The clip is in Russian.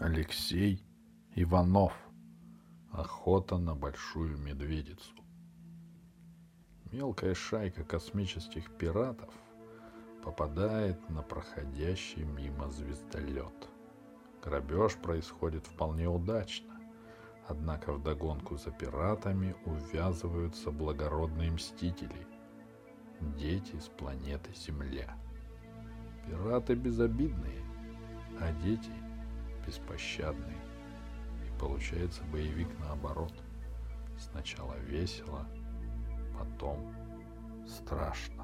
Алексей Иванов. Охота на большую медведицу. Мелкая шайка космических пиратов попадает на проходящий мимо звездолет. Грабеж происходит вполне удачно. Однако в догонку за пиратами увязываются благородные мстители – дети с планеты Земля. Пираты безобидные, а дети беспощадные. И получается боевик наоборот. Сначала весело, потом страшно.